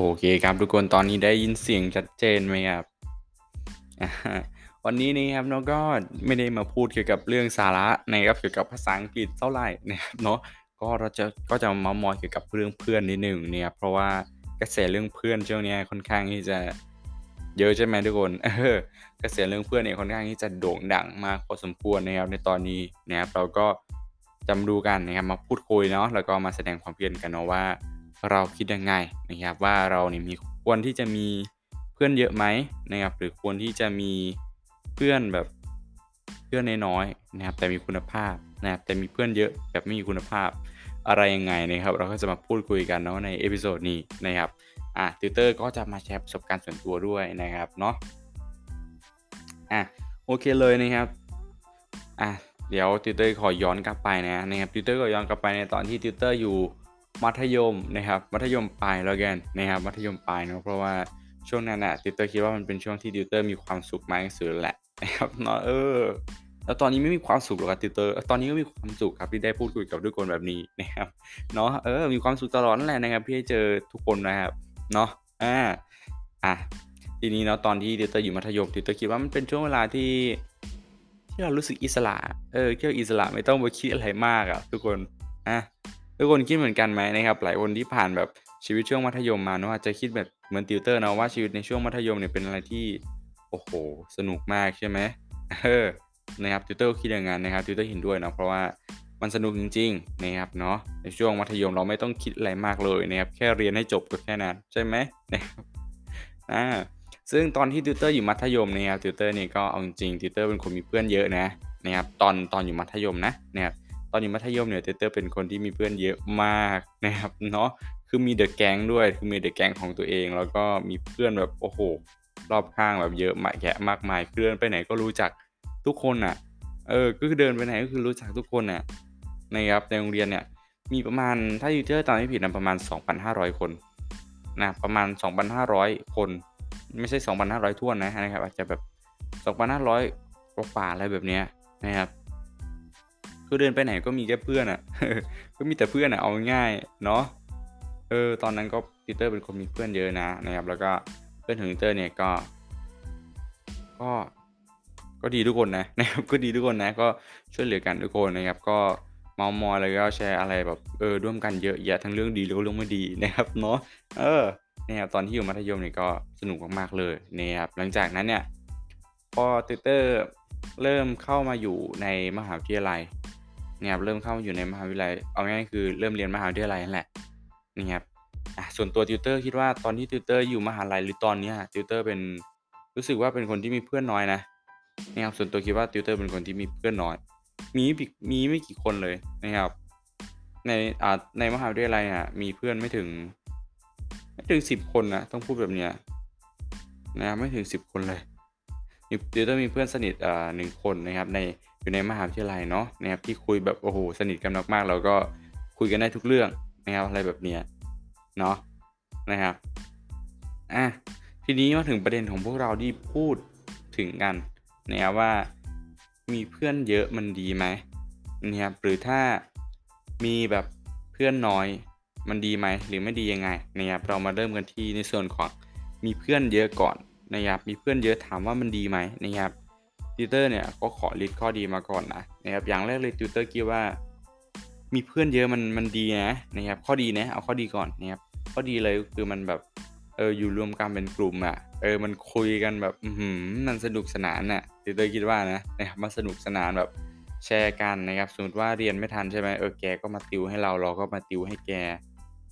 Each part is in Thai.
โอเคครับทุกคนตอนนี้ได้ยินเสียงชัดเจนไหมครับวันนี้นี่ครับน้องก็ไม่ได้มาพูดเกี่ยวกับเรื่องสาระนะครับเกี่ยวกับภาษาอังกฤษเท่าไหร่นะครับเนาะก็เราจะก็จะมามอยเกี่ยวกับเรื่องเพื่อนนิดหนึ่งเนี่ยเพราะว่ากระแสเรื่องเพื่อนช่วงนี้ค่อนข้างที่จะเยอะใช่ไหมทุกคนกระแสเรื่องเพื่อนเนี่ยค่อนข้างที่จะโด่งดังมากพอสมควรนะครับในตอนนี้นะครับเราก็จำดูกันนะครับมาพูดคุยเนาะแล้วก็มาแสดงความเห็นกันเนาะว่า เราคิดยังไงนะครับว่าเราเนี่ยมีควรที่จะมีเพื่อนเยอะไหมนะครับหรือควรที่จะมีเพื่อนแบบเพื่อนน้อยๆนะครับแต่มีคุณภาพนะครับแต่มีเพื่อนเยอะแบบไม่มีคุณภาพอะไรยังไงนะครับ เราก็จะมาพูดคุยกันเนาะใน episode นี้นะครับอะติวเตอร์ก็จะมาแชร์ประสบการณ์ส่วนตัวด้วยนะครับเนาะอะโอเคเลยนะครับอะเดี๋ยวติวเตอร์ขอย้อนกลับไปนะนะครับติวเตอร์ก็ย้อนกลับไปในตอนที่ติวเตอร์อยู่ มัธยมนะครับ มัธยมปลายแล้วกันนะครับ มัธยมปลายเนาะเพราะว่าช่วงนั้นอะติวเตอร์คิดว่ามันเป็นช่วงที่ติวเตอร์มีความสุขมากที่สุดแหละนะครับเนาะเออแล้วตอนนี้ไม่มีความสุขหรอกครับติวเตอร์ ตอนนี้ก็มีความสุขครับที่ได้พูดคุยกับทุกคนแบบนี้นะครับเนาะเออมีความสุขตลอดนั่นแหละนะครับที่ได้เจอทุกคนนะครับเนาะอ่าอะทีนี้เนาะตอนที่ติวเตอร์อยู่มัธยมติวเตอร์คิดว่ามันเป็นช่วงเวลาที่ที่เรารู้สึกอิสระ เออเกี่ยวอิสระไม่ต้องไปคิดอะไรมากอะทุกคนอะ ทุกคนคิดเหมือนกันไหมนะครับหลายคนที่ผ่านแบบชีวิตช่วงมัธยมมาเนาะอาจจะคิดแบบเหมือนติวเตอร์เนาะว่าชีวิตในช่วงมัธยมเนี่ยเป็นอะไรที่โอ้โหสนุกมากใช่ไหมเออนะครับติวเตอร์คิดอย่างนั้นนะครับติวเตอร์เห็นด้วยนะเพราะว่ามันสนุกจริงๆนะครับเนาะในช่วงมัธยมเราไม่ต้องคิดอะไรมากเลยนะครับแค่เรียนให้จบก็แค่นั้นใช่ไหมนะครับอ่าซึ่งตอนที่ติวเตอร์อยู่มัธยมนะครับติวเตอร์เนี่ยก็เอาจริงติวเตอร์เป็นคนมีเพื่อนเยอะนะนะครับตอนตอนอยู่มัธยมนะนะครับ ตอนอยู่มัธยมเนี่ยติวเตอร์เป็นคนที่มีเพื่อนเยอะมากนะครับเนาะคือมี the gang ด้วยคือมี the gang ของตัวเอง แล้วก็มีเพื่อนแบบโอ้โหรอบข้างแบบเยอะมากเยอะมากมายเดินไปไหนก็รู้จักทุกคนอะเออก็คือเดินไปไหนก็คือรู้จักทุกคนน่ะนะครับในโรงเรียนเนี่ยมีประมาณถ้าติวเตอร์จำไม่ผิดนะประมาณ 2,500 คนนะประมาณ 2,500 คน ไม่ใช่ 2,500 ทั่วนะนะครับอาจจะแบบ 2,500กว่าอะไรแบบนี้นะครับ คือเดินไปไหนก็มีแค่เพื่อนอะ่ะก็มีแต่เพื่อนอะ่ะเอาง่ายเนาะเออตอนนั้นก็ติเตอร์เป็นคนมีเพื่อนเยอะนะนะครับ แล้วก็เพื่อนของติเตอร์เนี่ยก็ก็ก็ดีทุกคนนะนะครับก็ดีทุกคนนะก็ช่วยเหลือกันทุกคนนะครับ ก็เมามอยแล้วก็แชร์อะไรแบบเออร่วมกันเยอะแยะทั้งเรื่องดีแล้วก็เรื่องไม่ดีนะครับเนาะเออนะครับตอนที่อยู่มัธยมเนี่ยก็สนุกมากๆเลยนะครับหลังจากนั้นเนี่ยพอติวเตอร์เริ่มเข้ามาอยู่ในมหาวิทยาลัย เนี่ยครับเริ่มเข้าอยู่ในมหาวิทยาลัยเอาง่ายคือเริ่มเรียนมหาวิทยาลัยนั่นแหละนี่ครับอะส่วนตัวติวเตอร์คิดว่าตอนที่ติวเตอร์อยู่มหาลัยหรือตอนนี้ติวเตอร์เป็นรู้สึกว่าเป็นคนที่มีเพื่อนน้อยนะนี่ครับส่วนตัวคิดว่าติวเตอร์เป็นคนที่มีเพื่อนน้อย มีมีไม่กี่คนเลยนะครับในอ่าในมหาวิทยาลัยอะมีเพื่อนไม่ถึง ไม่ถึงสิบคนนะต้องพูดแบบเนี้ยนะไม่ถึงสิบคนเลย ติวเตอร์มีเพื่อนสนิทอ่าหนึ่งคนนะครับในอยู่ในมหาวิทยาลัยเนาะนะครับที่คุยแบบโอ้โหสนิทกันมากๆแล้วก็คุยกันได้ทุกเรื่องนะครับอะไรแบบเนี้ยเนาะนะครับอะทีนี้มาถึงประเด็นของพวกเราที่พูดถึงกันนะครับว่ามีเพื่อนเยอะมันดีไหมนะครับหรือถ้ามีแบบเพื่อนน้อยมันดีไหมหรือไม่ดียังไงนะครับเรามาเริ่มกันที่ในส่วนของมีเพื่อนเยอะก่อน นะครับมีเพื่อนเยอะถามว่ามันดีไหมนะครับติวเตอร์เนี่ยก็ขอ list ข้อดีมาก่อนนะนะครับอย่างแรกเลยติวเตอร์คิดว่า มีเพื่อนเยอะมันมันดีนะนะครับข้อดีนะเอาข้อดีก่อนนะครับข้อดีเลยคือมันแบบเอออยู่รวมกันเป็นกลุ่มอะ่ะเออมันคุยกันแบบอืมมันสนุกสนานน่ะติวเตอร์คิดว่านะนะครับมันสนุกสนานแบบแชร์กันนะครับสมมติว่าเรียนไม่ทันใช่ไหมเออแกก็มาติวให้เราเราก็มาติวให้แก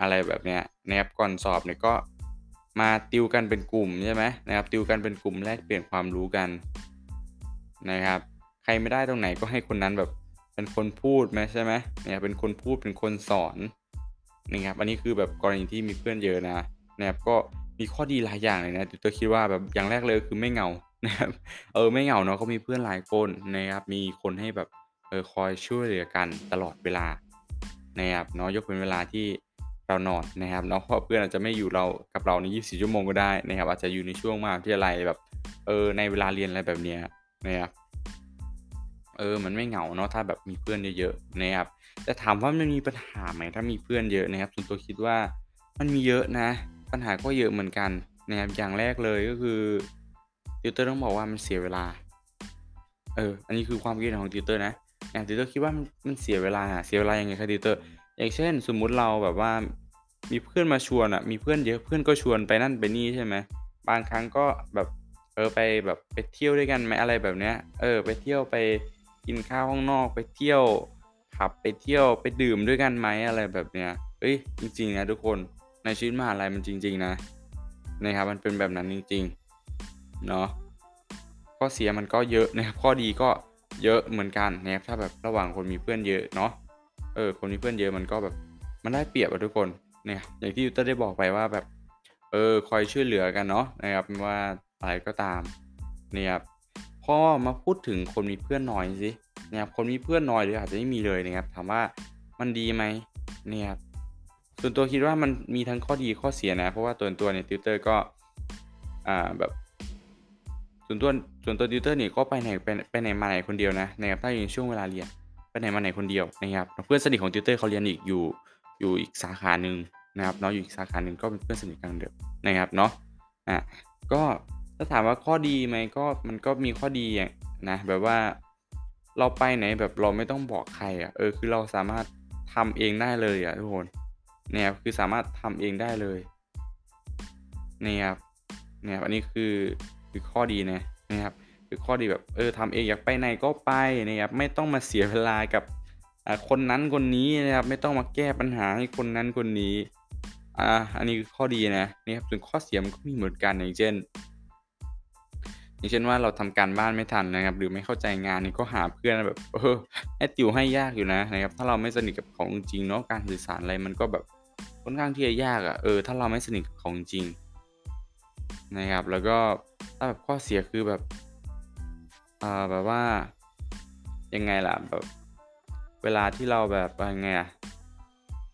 อะไรแบบเนี้ยนะครับก่อนสอบเนี่ยก็ มาติวกันเป็นกลุ่มใช่ไหมนะครับติวกันเป็นกลุ่มแลกเปลี่ยนความรู้กันนะครับ ใครไม่ได้ตรงไหนก็ให้คนนั้นแบบเป็นคนพูดไหมใช่ไหมเนี่ยเป็นคนพูดเป็นคนสอนนะครับอันนี้คือแบบกรณีที่มีเพื่อนเยอะนะนะครับก็มีข้อดีหลายอย่างเลยนะตัวคิดว่าแบบอย่างแรกเลยคือไม่เหงานะครับเออไม่เหงาเนาะก็มีเพื่อนหลายคนนะครับมีคนให้แบบเออคอยช่วยเหลือกันตลอดเวลานะครับเนาะยกเป็นเวลาที่ เรานอนนะครับเนาะเพราะเพื่อนอาจจะไม่อยู่เรากับเราใน 24 ชั่วโมงก็ได้นะครับ อาจจะอยู่ในช่วงมาที่อะไรแบบเออในเวลาเรียนอะไรแบบเนี้ยนะครับเออมันไม่เหงาเนาะถ้าแบบมีเพื่อนเยอะๆนะครับแต่ถามว่ามันมีปัญหาไหมถ้ามีเพื่อนเยอะนะครับส่วนตัวคิดว่ามันมีเยอะนะ ปัญหาก็เยอะเหมือนกันนะครับอย่างแรกเลยก็คือติวเตอร์ต้องบอกว่ามันเสียเวลาเอออันนี้คือความคิดของติวเตอร์นะอย่างติวเตอร์คิดว่ามันเสียเวลาเสียเวลายังไงครับติวเตอร์อย่างเช่น สมมุติเราแบบว่า มีเพื่อนมาชวนอะ มีเพื่อนเยอะเพื่อนก็ชวนไปนั่นไปนี่ใช่ไหมบางครั้งก็แบบเออไปแบบไปเที่ยวด้วยกันไหมอะไรแบบเนี้ย เออ ไปเที่ยวไปกินข้าวข้างนอกไปเที่ยวขับไปเที่ยวไปดื่มด้วยกันไหมอะไรแบบเนี้ยเอ้ยจริงๆนะทุกคนในชีวิตมหาลัยมันจริง ๆ นะนะครับมันเป็นแบบนั้นจริงๆเนาะข้อเสียมันก็เยอะนะครับข้อดีก็เยอะเหมือนกันนะครับถ้าแบบระหว่างคนมีเพื่อนเยอะเนาะเออคนมีเพื่อนเยอะมันก็แบบมันได้เปรียบอะทุกคน เนี่ยอย่างที่ยูเตอร์ได้บอกไปว่าแบบเออคอยช่วยเหลือกันเนาะนะครับว่าอะไรก็ตามเนี่ยครับพอมาพูดถึงคนมีเพื่อนน้อยสิเนี่ยคนมีเพื่อนน้อยหรืออาจจะไม่มีเลยนะครับถามว่ามันดีไหมเนี่ยครับส่วนตัวคิดว่ามันมีทั้งข้อดีข้อเสียนะ เพราะว่าตัวตัวในติวเตอร์ก็อ่าแบบส่วนตัวส่วนตัวติวเตอร์นี่ก็ไปไหนไปไปไหนมาไหนคนเดียวนะนะครับถ้าอยู่ในช่วงเวลาเรียนไปไหนมาไหนคนเดียวนะครับเพื่อนสนิทของติวเตอร์เขาเรียนอีกอยู่ อยู่อีกสาขาหนึ่งนะครับเนาะอยู่อีกสาขาหนึ่งก็เป็นเพื่อนสนิทกันเดิมนะครับเนาะอะก็ถ้าถามว่าข้อดีไหมก็มันก็มีข้อดีอย่างนะแบบว่าเราไปไหนแบบเราไม่ต้องบอกใครอะเออคือเราสามารถทำเองได้เลยอะทุกคนเนี่ยคือสามารถทำเองได้เลยเนี่ยครับเนี่ยอันนี้คือคือข้อดีนะนะครับคือข้อดีแบบเออทำเองอยากไปไหนก็ไปนะครับไม่ต้องมาเสียเวลากับ คนนั้นคนนี้นะครับไม่ต้องมาแก้ปัญหาให้คนนั้นคนนี้อ่าอันนี้คือข้อดีนะนี่ครับส่วนข้อเสียมันก็มีเหมือนกันอย่างเช่น อย่างเช่นว่าเราทำการบ้านไม่ทันนะครับ หรือไม่เข้าใจงานนี่ก็หาเพื่อนแบบเออให้ติวให้ยากอยู่นะนะครับ ถ้าเราไม่สนิทกับของจริงเนาะการสื่อสารอะไรมันก็แบบค่อนข้างที่จะยากอะ่ะเออถ้าเราไม่สนิทกับของจริงนะครับ แล้วก็ถ้าแบบข้อเสียคือแบบอ่าแบบว่ายังไงล่ะแบบ เวลาที่เราแบบยังไงอะ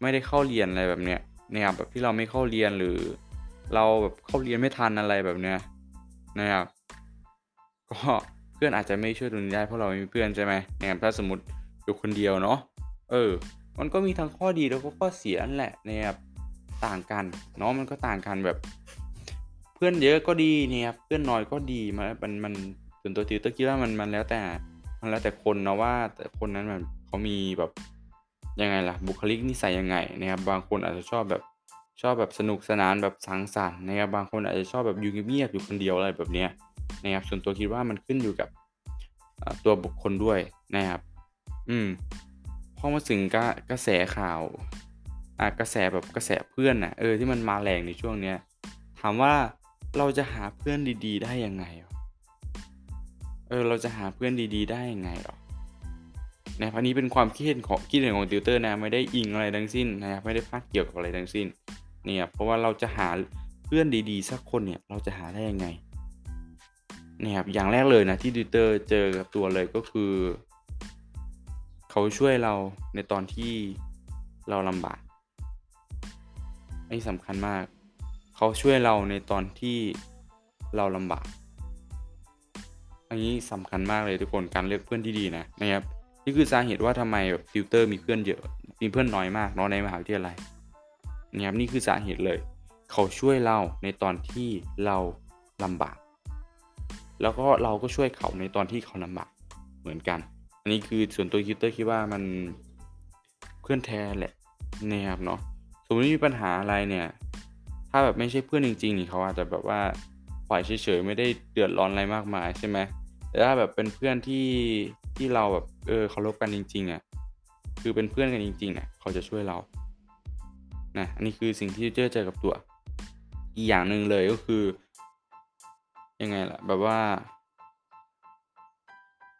ไม่ได้เข้าเรียนอะไรแบบเนี้ยนะครับแบบที่เราไม่เข้าเรียนหรือ เราแบบเข้าเรียนไม่ทันอะไรแบบเนี้ยนะครับก็เพื่อนอาจจะไม่ช่วยตรงนี้ได้เพราะเราไม่มีเพื่อนใช่ไหมนะครับถ้าสมมติอยู่คนเดียวเนาะเออ มันก็มีทั้งข้อดีแล้วก็ข้อเสียนั่นแหละนะครับต่างกันเนาะมันก็ต่างกันแบบ เพื่อนเยอะก็ดีเนี่ยครับเพื่อนน้อยก็ดีมันมันมันส่วนตัวติวเตอร์คิดว่ามันมันแล้วแต่มันแล้วแต่คนนะว่าแต่คนนั้นมัน เขามีแบบยังไงล่ะบุคลิกนิสัยยังไงนะครับบางคนอาจจะชอบแบบชอบแบบสนุกสนานแบบสังสรรค์นะครับบางคนอาจจะชอบแบบอยู่เงียบๆอยู่คนเดียวอะไรแบบเนี้ยนะครับส่วนตัวคิดว่ามันขึ้นอยู่กับตัวบุคคลด้วยนะครับ อืมพอมาถึงกระกระแสข่าวอ่ากระแสแบบกระแสเพื่อนอะเออที่มันมาแรงในช่วงเนี้ยถามว่าเราจะหาเพื่อนดีๆ ได้ยังไงเออเราจะหาเพื่อนดีๆ ได้ยังไงหรอ นะอันนี้เป็นความคิดเห็นของคิดเห็นของติวเตอร์นะไม่ได้อิงอะไรทั้งสิ้นนะครับไม่ได้พาดเกี่ยวกับอะไรทั้งสิ้นเนี่ยเพราะว่าเราจะหาเพื่อนดีๆ สักคนเนี่ยเราจะหาได้ยังไงเนี่ยครับอย่างแรกเลยนะที่ติวเตอร์เจอกับตัวเลยก็คือ เขาช่วยเราในตอนที่เราลำบากอันนี้สำคัญมาก เขาช่วยเราในตอนที่เราลำบากอันนี้สำคัญมากเลยทุกคนการเลือกเพื่อนที่ดีนะนะครับ นี่คือสาเหตุว่าทำไมแบบติวเตอร์มีเพื่อนเยอะมีเพื่อนน้อยมากเนาะในมหาวิทยาลัยนี่ครับนี่คือสาเหตุเลย เขาช่วยเราในตอนที่เราลำบาก แล้วก็เราก็ช่วยเขาในตอนที่เขาลำบากเหมือนกัน อันนี้คือส่วนตัวติวเตอร์คิดว่ามันเพื่อนแท้แหละนี่ครับเนาะสมมติมีปัญหาอะไรเนี่ย ถ้าแบบไม่ใช่เพื่อนจริงๆนี่เขาอาจจะแบบว่าปล่อยเฉยๆไม่ได้เดือดร้อนอะไรมากมายใช่ไหมแต่ถ้าแบบเป็นเพื่อนที่ ที่เราแบบเออเคารพกันจริง ๆอะคือเป็นเพื่อนกันจริงๆอะเขาจะช่วยเรานะอันนี้คือสิ่งที่เจอเจอกับตัว อีกอย่างหนึ่งเลยก็คือ ยังไงล่ะ แบบว่า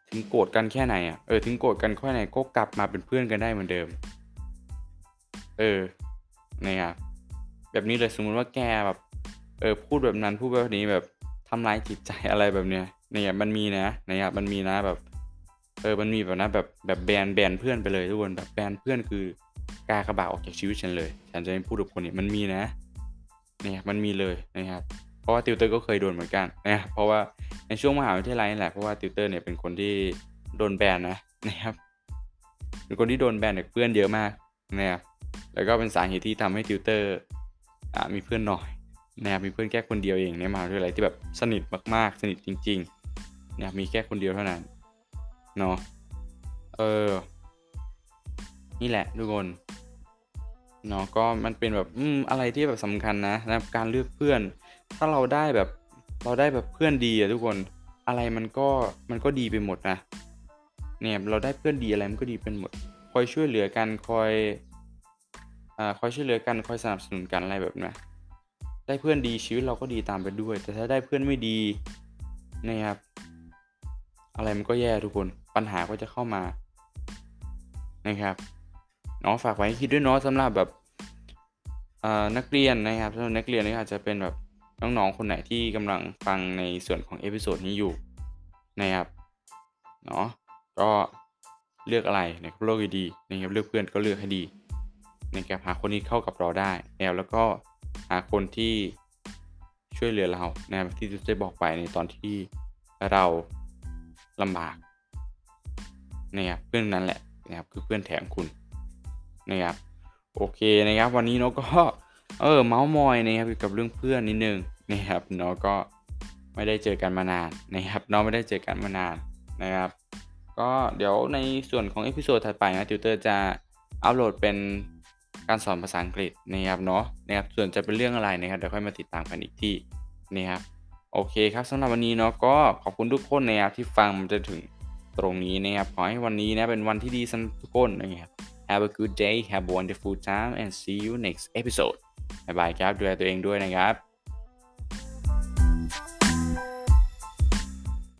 ถึงโกรธกันแค่ไหนอะเออถึงโกรธกันแค่ไหนก็กลับมาเป็นเพื่อนกันได้เหมือนเดิม เออเนี่ยแบบนี้เลยสมมุติว่าแกแบบเออพูดแบบนั้นพูดแบบนี้แบบทำร้ายจิตใจอะไรแบบเนี้ยเนี่ยมันมีนะนะครับมันมีนะแบบ เออมันมีแบบนะแบบแบบแบนแบนเพื่อนไปเลยทุกคนแบบแบนเพื่อนคือกากบาทออกจากชีวิตฉันเลย ฉันจะไม่พูดกับคนนี้มันมีนะเนี่ยมันมีเลยนะครับเพราะว่าติวเตอร์ก็เคยโดนเหมือนกันนะเพราะว่าในช่วงมหาวิทยาลัยนี่แหละเพราะว่าติวเตอร์เนี่ยเป็นคนที่โดน ban นะนะครับเป็นคนที่โดน ban จากเพื่อนเยอะมากนะครับแล้วก็เป็นสาเหตุที่ทำให้ติวเตอร์มีเพื่อนน้อยนะครับมีเพื่อนแค่คนเดียวเองในมหาวิทยาลัยที่แบบสนิทมากๆ สนิทจริงๆนะครับมีแค่คนเดียวเท่านั้น เนาะเออ นี่แหละทุกคนเนาะก็มันเป็นแบบอืมอะไรที่แบบสำคัญนะนะการเลือกเพื่อน ถ้าเราได้แบบเราได้แบบเพื่อนดีอะทุกคนอะไรมันก็มันก็ดีไปหมดนะเนี่ยเราได้เพื่อนดีอะไรมันก็ดีเป็นหมด คอยช่วยเหลือกันคอยอ่าคอยช่วยเหลือกันคอยสนับสนุนกันอะไรแบบนี้ได้เพื่อนดีชีวิตเราก็ดีตามไปด้วย แต่ถ้าได้เพื่อนไม่ดีนะครับอะไรมันก็แย่ทุกคน ปัญหาก็จะเข้ามานะครับเนาะฝากไว้คิดด้วยเนาะสำหรับแบบนักเรียนนะครับสำหรับนักเรียนนี่อาจจะเป็นแบบน้องๆคนไหนที่กำลังฟังในส่วนของ episode นี้อยู่นะครับเนาะก็เลือกอะไรนะครับเลือกดีนะครับเลือกเพื่อนก็เลือกให้ดีนะครับหาคนที่เข้ากับเราได้แล้วแล้วก็หาคนที่ช่วยเหลือเรานะครับที่จะบอกไปในตอนที่เราลำบาก นะครับเพื่อนนั้นแหละนะครับคือเพื่อนแท้ของคุณนะครับโอเคนะครับ วันนี้เนาะก็เออเม้าท์มอยนะครับเกี่ยวกับเรื่องเพื่อนนิดนึงนะครับเนาะก็ไม่ได้เจอกันมานานนะครับเนาะไม่ได้เจอกันมานานนะครับ ก็เดี๋ยวในส่วนของ episode ถัดไปนะติวเตอร์จะอัปโหลดเป็นการสอนภาษาอังกฤษนะครับเนาะนะครับส่วนจะเป็นเรื่องอะไรนะครับเดี๋ยวค่อยมาติดตามกันอีกที่นะครับโอเคครับสำหรับวันนี้เนาะก็ขอบคุณทุกคนนะครับที่ฟังมาจนถึง ตรงนี้นะครับ ขอให้วันนี้นะเป็นวันที่ดีสำหรับทุกคนนะครับ Have a good day have a wonderful time and see you next episode บายบายครับดูแลตัวเองด้วยนะครับ